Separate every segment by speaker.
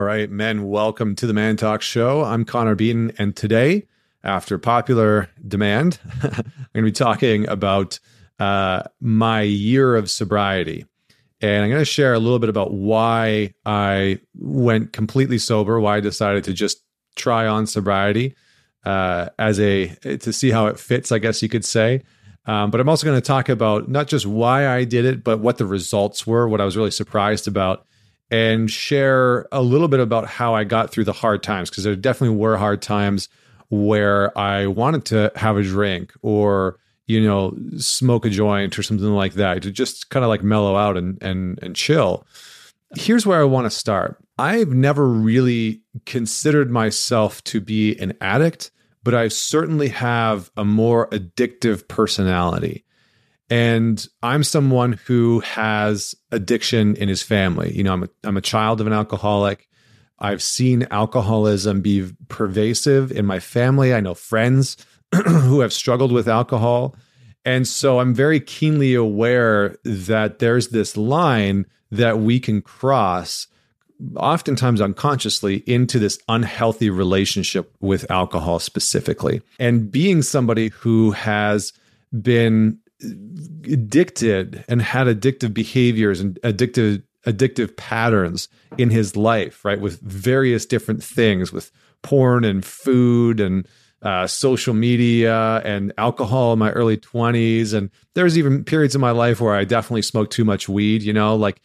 Speaker 1: All right, men, welcome to the Man Talk Show. I'm Connor Beaton, and today, after popular demand, I'm going to be talking about uh, my year of sobriety. And I'm going to share a little bit about why I went completely sober, why I decided to just try on sobriety uh, as a to see how it fits, I guess you could say. Um, but I'm also going to talk about not just why I did it, but what the results were, what I was really surprised about, and share a little bit about how I got through the hard times because there definitely were hard times where I wanted to have a drink or you know smoke a joint or something like that to just kind of like mellow out and and and chill. Here's where I want to start. I've never really considered myself to be an addict, but I certainly have a more addictive personality. And I'm someone who has addiction in his family. You know, I'm a, I'm a child of an alcoholic. I've seen alcoholism be pervasive in my family. I know friends who have struggled with alcohol. And so I'm very keenly aware that there's this line that we can cross, oftentimes unconsciously, into this unhealthy relationship with alcohol specifically. And being somebody who has been addicted and had addictive behaviors and addictive addictive patterns in his life, right? With various different things, with porn and food and uh, social media and alcohol in my early 20s. And there's even periods in my life where I definitely smoked too much weed, you know, like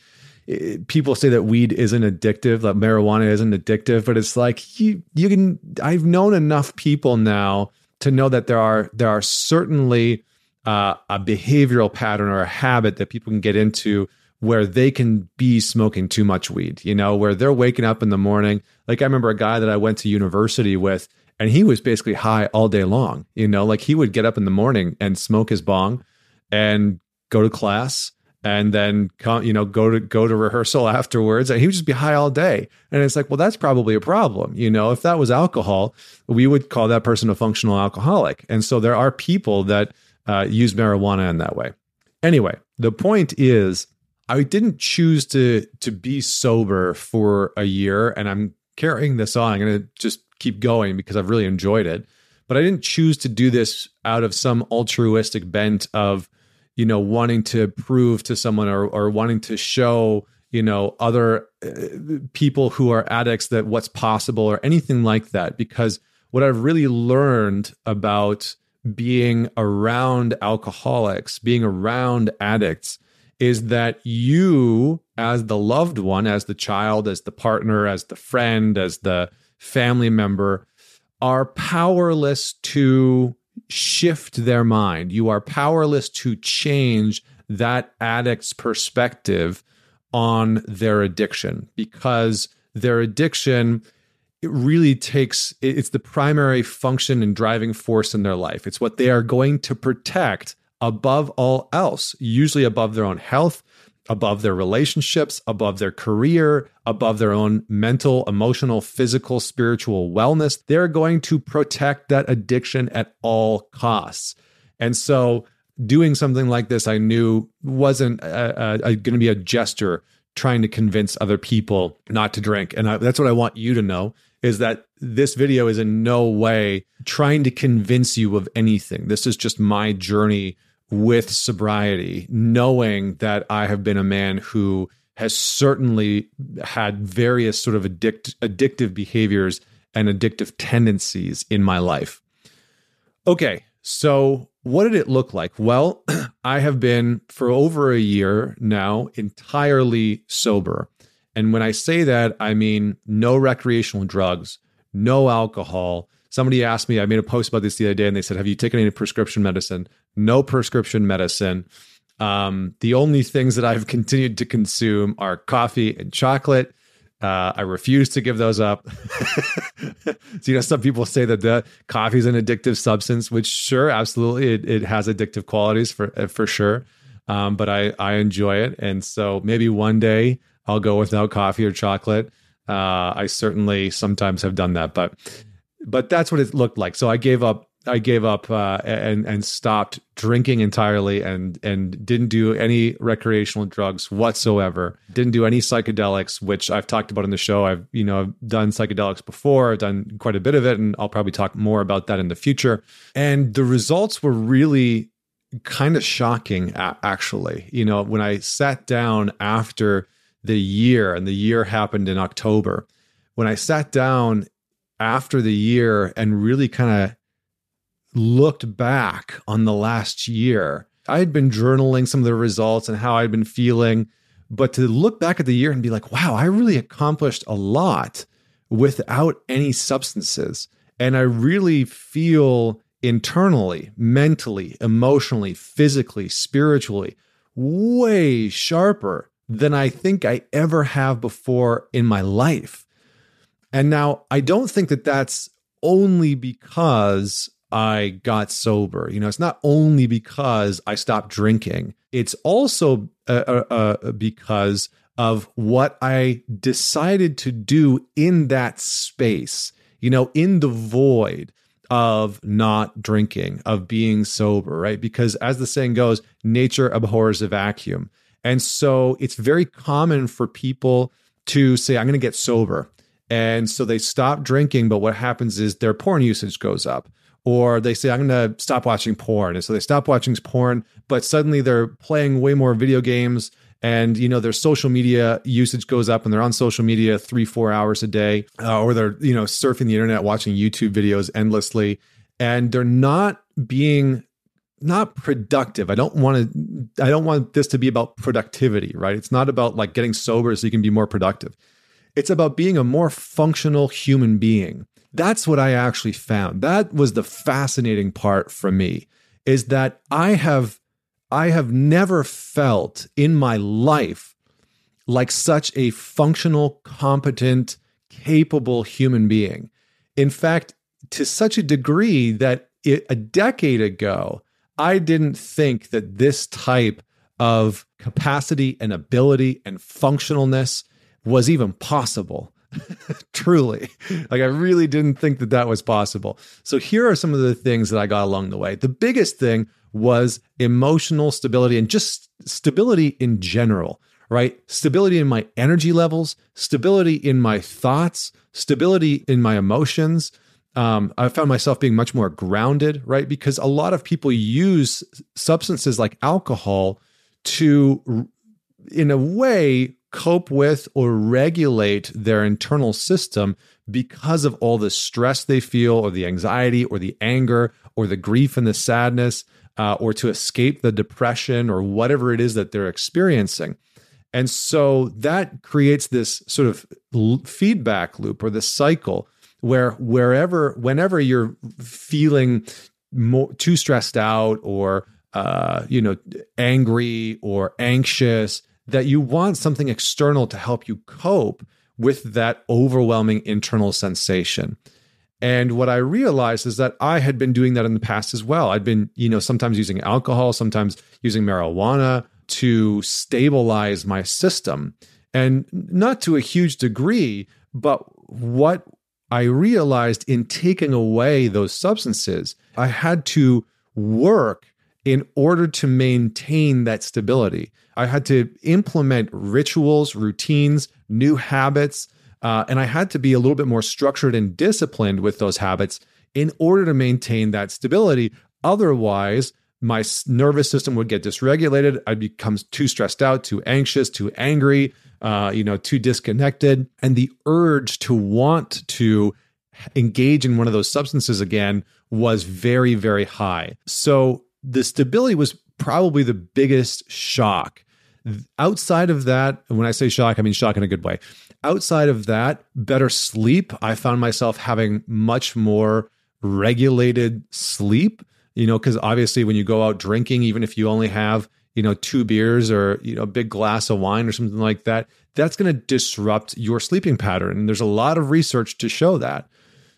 Speaker 1: it, people say that weed isn't addictive, that marijuana isn't addictive, but it's like you, you can, I've known enough people now to know that there are, there are certainly uh, a behavioral pattern or a habit that people can get into where they can be smoking too much weed, you know, where they're waking up in the morning. Like I remember a guy that I went to university with, and he was basically high all day long, you know, like he would get up in the morning and smoke his bong and go to class and then come, you know, go to go to rehearsal afterwards. And he would just be high all day. And it's like, well, that's probably a problem. You know, if that was alcohol, we would call that person a functional alcoholic. And so there are people that uh, use marijuana in that way. Anyway, the point is I didn't choose to to be sober for a year, and I'm carrying this on. I'm going to just keep going because I've really enjoyed it. But I didn't choose to do this out of some altruistic bent of, you know, wanting to prove to someone or or wanting to show, you know, other uh, people who are addicts that what's possible or anything like that. Because what I've really learned about being around alcoholics, being around addicts is that you, as the loved one, as the child, as the partner, as the friend, as the family member, are powerless to shift their mind. You are powerless to change that addict's perspective on their addiction because their addiction it really takes it's the primary function and driving force in their life. It's what they are going to protect above all else, usually above their own health, above their relationships, above their career, above their own mental, emotional, physical, spiritual wellness. They're going to protect that addiction at all costs. And so, doing something like this, I knew wasn't uh, uh, going to be a gesture trying to convince other people not to drink. And I, that's what I want you to know is that this video is in no way trying to convince you of anything. This is just my journey with sobriety, knowing that I have been a man who has certainly had various sort of addict, addictive behaviors and addictive tendencies in my life. Okay, so what did it look like? Well, I have been for over a year now entirely sober. And when I say that, I mean no recreational drugs, no alcohol. Somebody asked me, I made a post about this the other day, and they said, Have you taken any prescription medicine? No prescription medicine. Um, the only things that I've continued to consume are coffee and chocolate. Uh, I refuse to give those up. so, you know, some people say that the coffee is an addictive substance, which sure, absolutely, it, it has addictive qualities for for sure. Um, but I I enjoy it, and so maybe one day I'll go without coffee or chocolate. Uh, I certainly sometimes have done that, but but that's what it looked like. So I gave up I gave up uh, and and stopped drinking entirely and and didn't do any recreational drugs whatsoever. Didn't do any psychedelics, which I've talked about in the show. I've you know I've done psychedelics before. I've done quite a bit of it, and I'll probably talk more about that in the future. And the results were really kind of shocking, actually. You know, when I sat down after the year, and the year happened in October. When I sat down after the year and really kind of looked back on the last year, I had been journaling some of the results and how I'd been feeling. But to look back at the year and be like, wow, I really accomplished a lot without any substances. And I really feel internally, mentally, emotionally, physically, spiritually, way sharper than I think I ever have before in my life. And now I don't think that that's only because I got sober. You know, it's not only because I stopped drinking, it's also uh, uh, uh, because of what I decided to do in that space, you know, in the void of not drinking, of being sober, right? Because as the saying goes, nature abhors a vacuum. And so it's very common for people to say, I'm going to get sober. And so they stop drinking, but what happens is their porn usage goes up. Or they say, I'm going to stop watching porn. And so they stop watching porn, but suddenly they're playing way more video games. And, you know, their social media usage goes up and they're on social media three, four hours a day. Uh, or they're, you know, surfing the internet, watching YouTube videos endlessly. And they're not being not productive. I don't want to I don't want this to be about productivity, right? It's not about like getting sober so you can be more productive. It's about being a more functional human being. That's what I actually found. That was the fascinating part for me is that I have I have never felt in my life like such a functional, competent, capable human being. In fact, to such a degree that it, a decade ago, I didn't think that this type of capacity and ability and functionalness was even possible. Truly. Like, I really didn't think that that was possible. So, here are some of the things that I got along the way. The biggest thing was emotional stability and just stability in general, right? Stability in my energy levels, stability in my thoughts, stability in my emotions, um, I found myself being much more grounded, right? Because a lot of people use substances like alcohol to, in a way, cope with or regulate their internal system because of all the stress they feel, or the anxiety, or the anger, or the grief and the sadness, uh, or to escape the depression, or whatever it is that they're experiencing. And so that creates this sort of feedback loop or this cycle where wherever whenever you're feeling more too stressed out or uh, you know angry or anxious that you want something external to help you cope with that overwhelming internal sensation. And what i realized is that i had been doing that in the past as well. I'd been you know sometimes using alcohol sometimes using marijuana to stabilize my system. And not to a huge degree but what I realized in taking away those substances, I had to work in order to maintain that stability. I had to implement rituals, routines, new habits, uh, and I had to be a little bit more structured and disciplined with those habits in order to maintain that stability. Otherwise, my nervous system would get dysregulated. I'd become too stressed out, too anxious, too angry uh, you know, too disconnected. And the urge to want to engage in one of those substances again was very, very high. So the stability was probably the biggest shock. Outside of that, when I say shock, I mean shock in a good way. Outside of that, better sleep. I found myself having much more regulated sleep, you know, because obviously when you go out drinking, even if you only have you know, two beers or, you know, a big glass of wine or something like that, that's going to disrupt your sleeping pattern. And there's a lot of research to show that.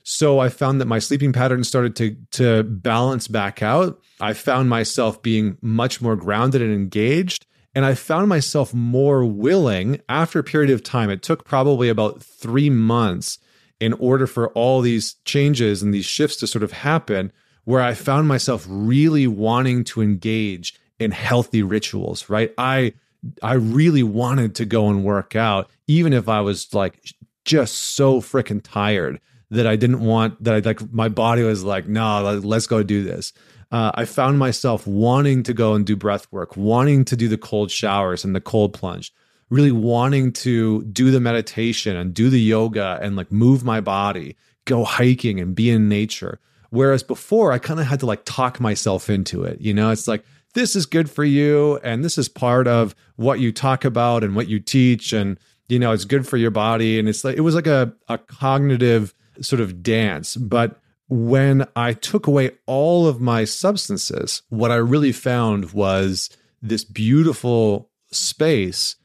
Speaker 1: So I found that my sleeping pattern started to to balance back out. I found myself being much more grounded and engaged. And I found myself more willing after a period of time. It took probably about three months in order for all these changes and these shifts to sort of happen where I found myself really wanting to engage in healthy rituals, right? I I really wanted to go and work out even if I was like just so freaking tired that I didn't want that I like my body was like, no, let's go do this. Uh, I found myself wanting to go and do breath work, wanting to do the cold showers and the cold plunge, really wanting to do the meditation and do the yoga and like move my body, go hiking and be in nature. Whereas before, I kind of had to like talk myself into it. You know, it's like, this is good for you. And this is part of what you talk about and what you teach. And, you know, it's good for your body. And it's like, it was like a, a cognitive sort of dance. But when I took away all of my substances, what I really found was this beautiful space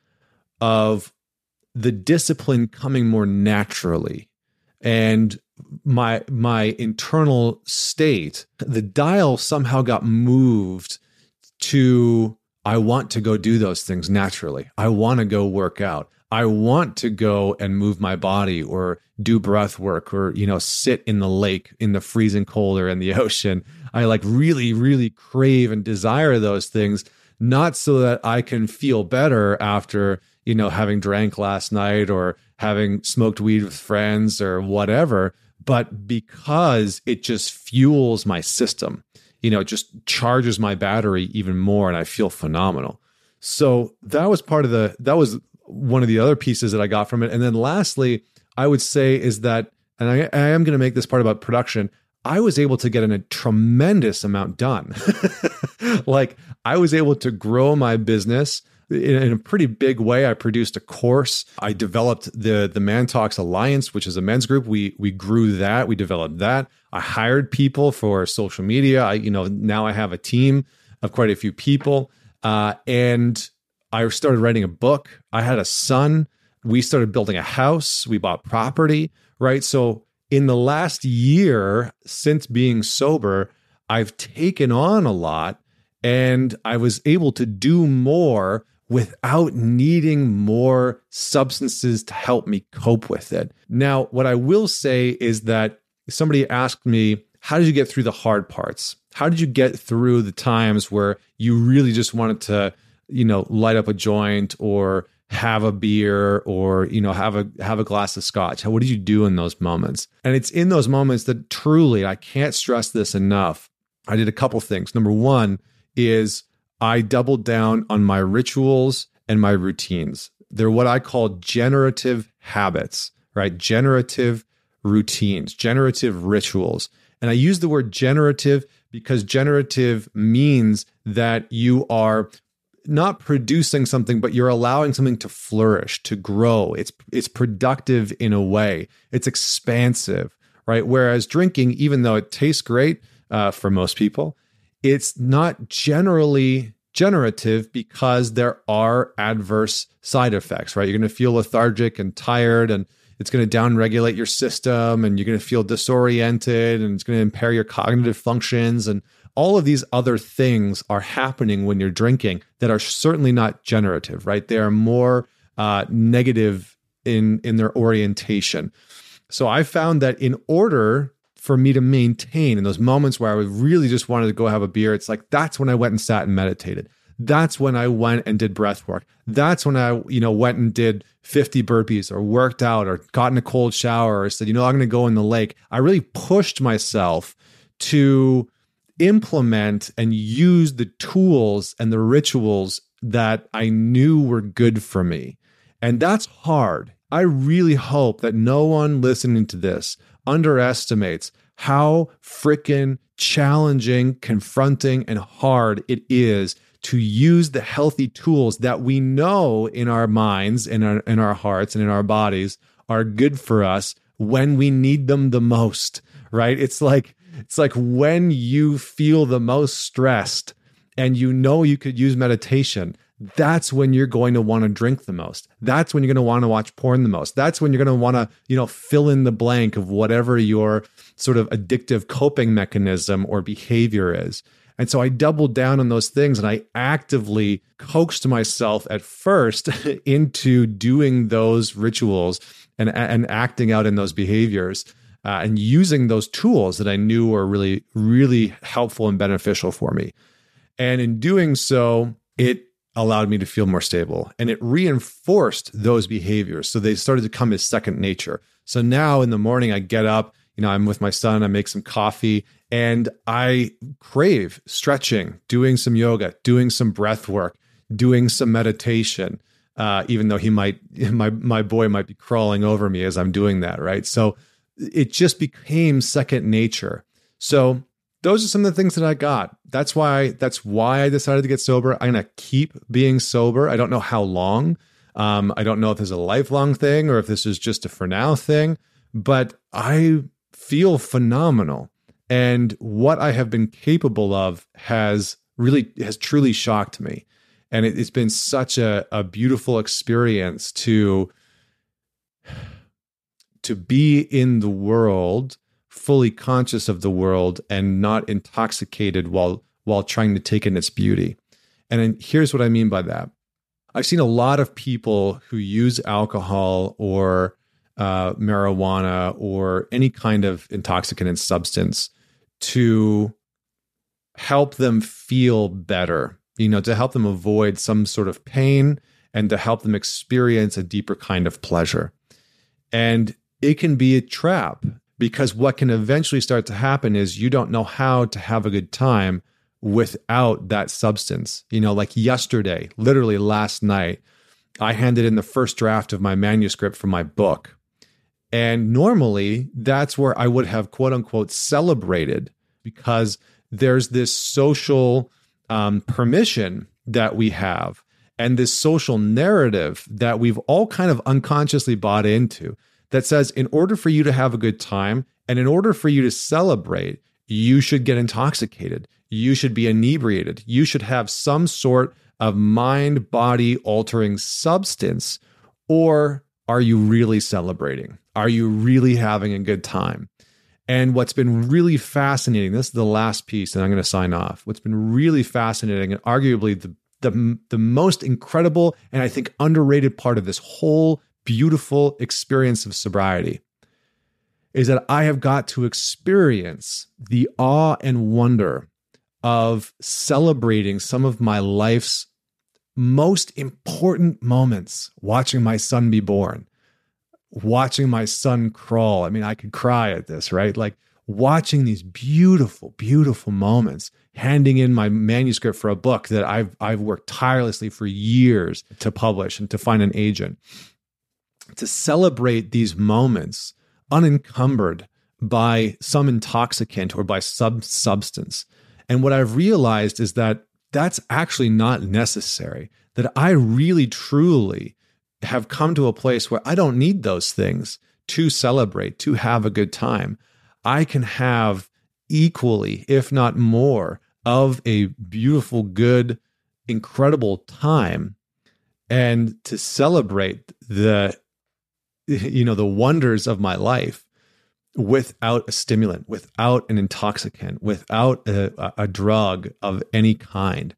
Speaker 1: of the discipline coming more naturally and my my internal state the dial somehow got moved to I want to go do those things naturally. I want to go work out. I want to go and move my body or do breath work or, you know, sit in the lake in the freezing cold or in the ocean. I like really, really crave and desire those things, not so that I can feel better after, you know, having drank last night or having smoked weed with friends or whatever, but because it just fuels my system. You know, it just charges my battery even more and I feel phenomenal. So that was part of the that was one of the other pieces that I got from it. And then lastly, I would say is that, and I, I am going to make this part about production. I was able to get a tremendous amount done. like I was able to grow my business in, in, a pretty big way. I produced a course. I developed the the ManTalks Alliance, which is a men's group. We we grew that. We developed that. I hired people for social media. I you know now I have a team of quite a few people, uh, and I started writing a book. I had a son. We started building a house. We bought property, right? So, in the last year since being sober, I've taken on a lot and I was able to do more without needing more substances to help me cope with it. Now, what I will say is that somebody asked me, How did you get through the hard parts? How did you get through the times where you really just wanted to you know, light up a joint or have a beer or you know have a have a glass of scotch. What did you do in those moments? And it's in those moments that truly i can't stress this enough i did a couple things. Number one is i doubled down on my rituals and my routines. They're what i call generative habits right? Generative routines generative rituals. And i use the word generative because generative means that you are not producing something but you're allowing something to flourish to grow. It's it's productive in a way. It's expansive right? Whereas drinking even though it tastes great uh, for most people it's not generally generative because there are adverse side effects right? You're going to feel lethargic and tired and it's going to downregulate your system and you're going to feel disoriented and it's going to impair your cognitive functions and all of these other things are happening when you're drinking that are certainly not generative, right? They are more uh, negative in in their orientation. So I found that in order for me to maintain in those moments where I really just wanted to go have a beer, it's like that's when I went and sat and meditated. That's when I went and did breath work. That's when I, you know, went and did 50 burpees or worked out or got in a cold shower or said, you know, I'm going to go in the lake. I really pushed myself to implement and use the tools and the rituals that I knew were good for me. And that's hard. I really hope that no one listening to this underestimates how freaking challenging, confronting, and hard it is to use the healthy tools that we know in our minds, in our in our hearts, and in our bodies are good for us when we need them the most. Right? It's like it's like when you feel the most stressed and you know you could use meditation, that's when you're going to want to drink the most. That's when you're going to want to watch porn the most. That's when you're going to want to, you know, fill in the blank of whatever your sort of addictive coping mechanism or behavior is. And so I doubled down on those things and I actively coaxed myself at first into doing those rituals and, and acting out in those behaviors uh, and using those tools that I knew were really, really helpful and beneficial for me. And in doing so, it allowed me to feel more stable and it reinforced those behaviors. So they started to come as second nature. So now in the morning, I get up, you know, I'm with my son, I make some coffee, and I crave stretching, doing some yoga, doing some breath work, doing some meditation. Uh, even though he might, my my boy might be crawling over me as I'm doing that, right? So it just became second nature. So those are some of the things that I got. That's why that's why I decided to get sober. I'm gonna keep being sober. I don't know how long. Um, I don't know if this is a lifelong thing or if this is just a for now thing, but I feel phenomenal. And what I have been capable of has really has truly shocked me. And it, has been such a, a beautiful experience to to be in the world fully conscious of the world and not intoxicated while while trying to take in its beauty. And here's what I mean by that. I've seen a lot of people who use alcohol or uh, marijuana or any kind of intoxicant substance to help them feel better, you know, to help them avoid some sort of pain and to help them experience a deeper kind of pleasure. And it can be a trap because what can eventually start to happen is you don't know how to have a good time without that substance. You know, like yesterday, literally last night, I handed in the first draft of my manuscript for my book. And normally that's where I would have quote unquote celebrated because there's this social um, permission that we have and this social narrative that we've all kind of unconsciously bought into that says in order for you to have a good time and in order for you to celebrate, you should get intoxicated. You should be inebriated. You should have some sort of mind body altering substance. Or are you really celebrating? Are you really having a good time? And what's been really fascinating, this is the last piece, and I'm going to sign off. What's been really fascinating and arguably the, the, the most incredible and I think underrated part of this whole beautiful experience of sobriety is that I have got to experience the awe and wonder of celebrating some of my life's most important moments, watching my son be born, watching my son crawl. I mean, I could cry at this, right? Like watching these beautiful, beautiful moments, handing in my manuscript for a book that I've I've worked tirelessly for years to publish and to find an agent to celebrate these moments unencumbered by some intoxicant or by some substance. And what I've realized is that that's actually not necessary, that I really truly have come to a place where I don't need those things to celebrate, to have a good time. I can have equally, if not more, of a beautiful, good, incredible time and to celebrate the you know the wonders of my life without a stimulant without an intoxicant without a, a drug of any kind.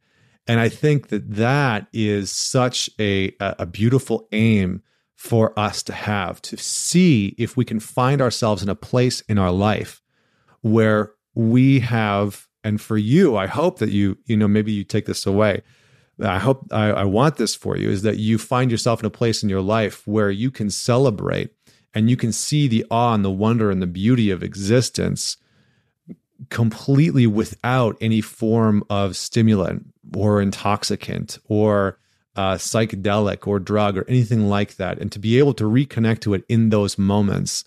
Speaker 1: And i think that that is such a, a beautiful aim for us to have to see if we can find ourselves in a place in our life where we have and for you i hope that you you know maybe you take this away I hope I, I want this for you is that you find yourself in a place in your life where you can celebrate and you can see the awe and the wonder and the beauty of existence completely without any form of stimulant or intoxicant or uh, psychedelic or drug or anything like that. And to be able to reconnect to it in those moments,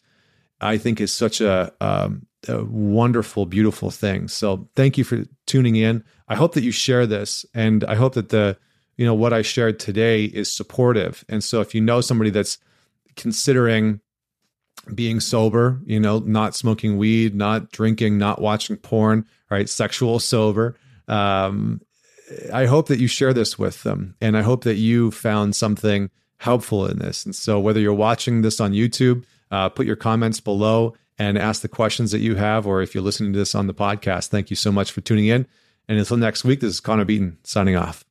Speaker 1: I think is such a, um, wonderful, beautiful thing. So thank you for tuning in. I hope that you share this, and I hope that the you know what I shared today is supportive. And so if you know somebody that's considering being sober, you know, not smoking weed, not drinking, not watching porn, right, sexual sober. Um, I hope that you share this with them, and I hope that you found something helpful in this. And so, whether you're watching this on YouTube, uh, put your comments below and ask the questions that you have. Or if you're listening to this on the podcast, thank you so much for tuning in. And until next week, this is Connor Beaton signing off.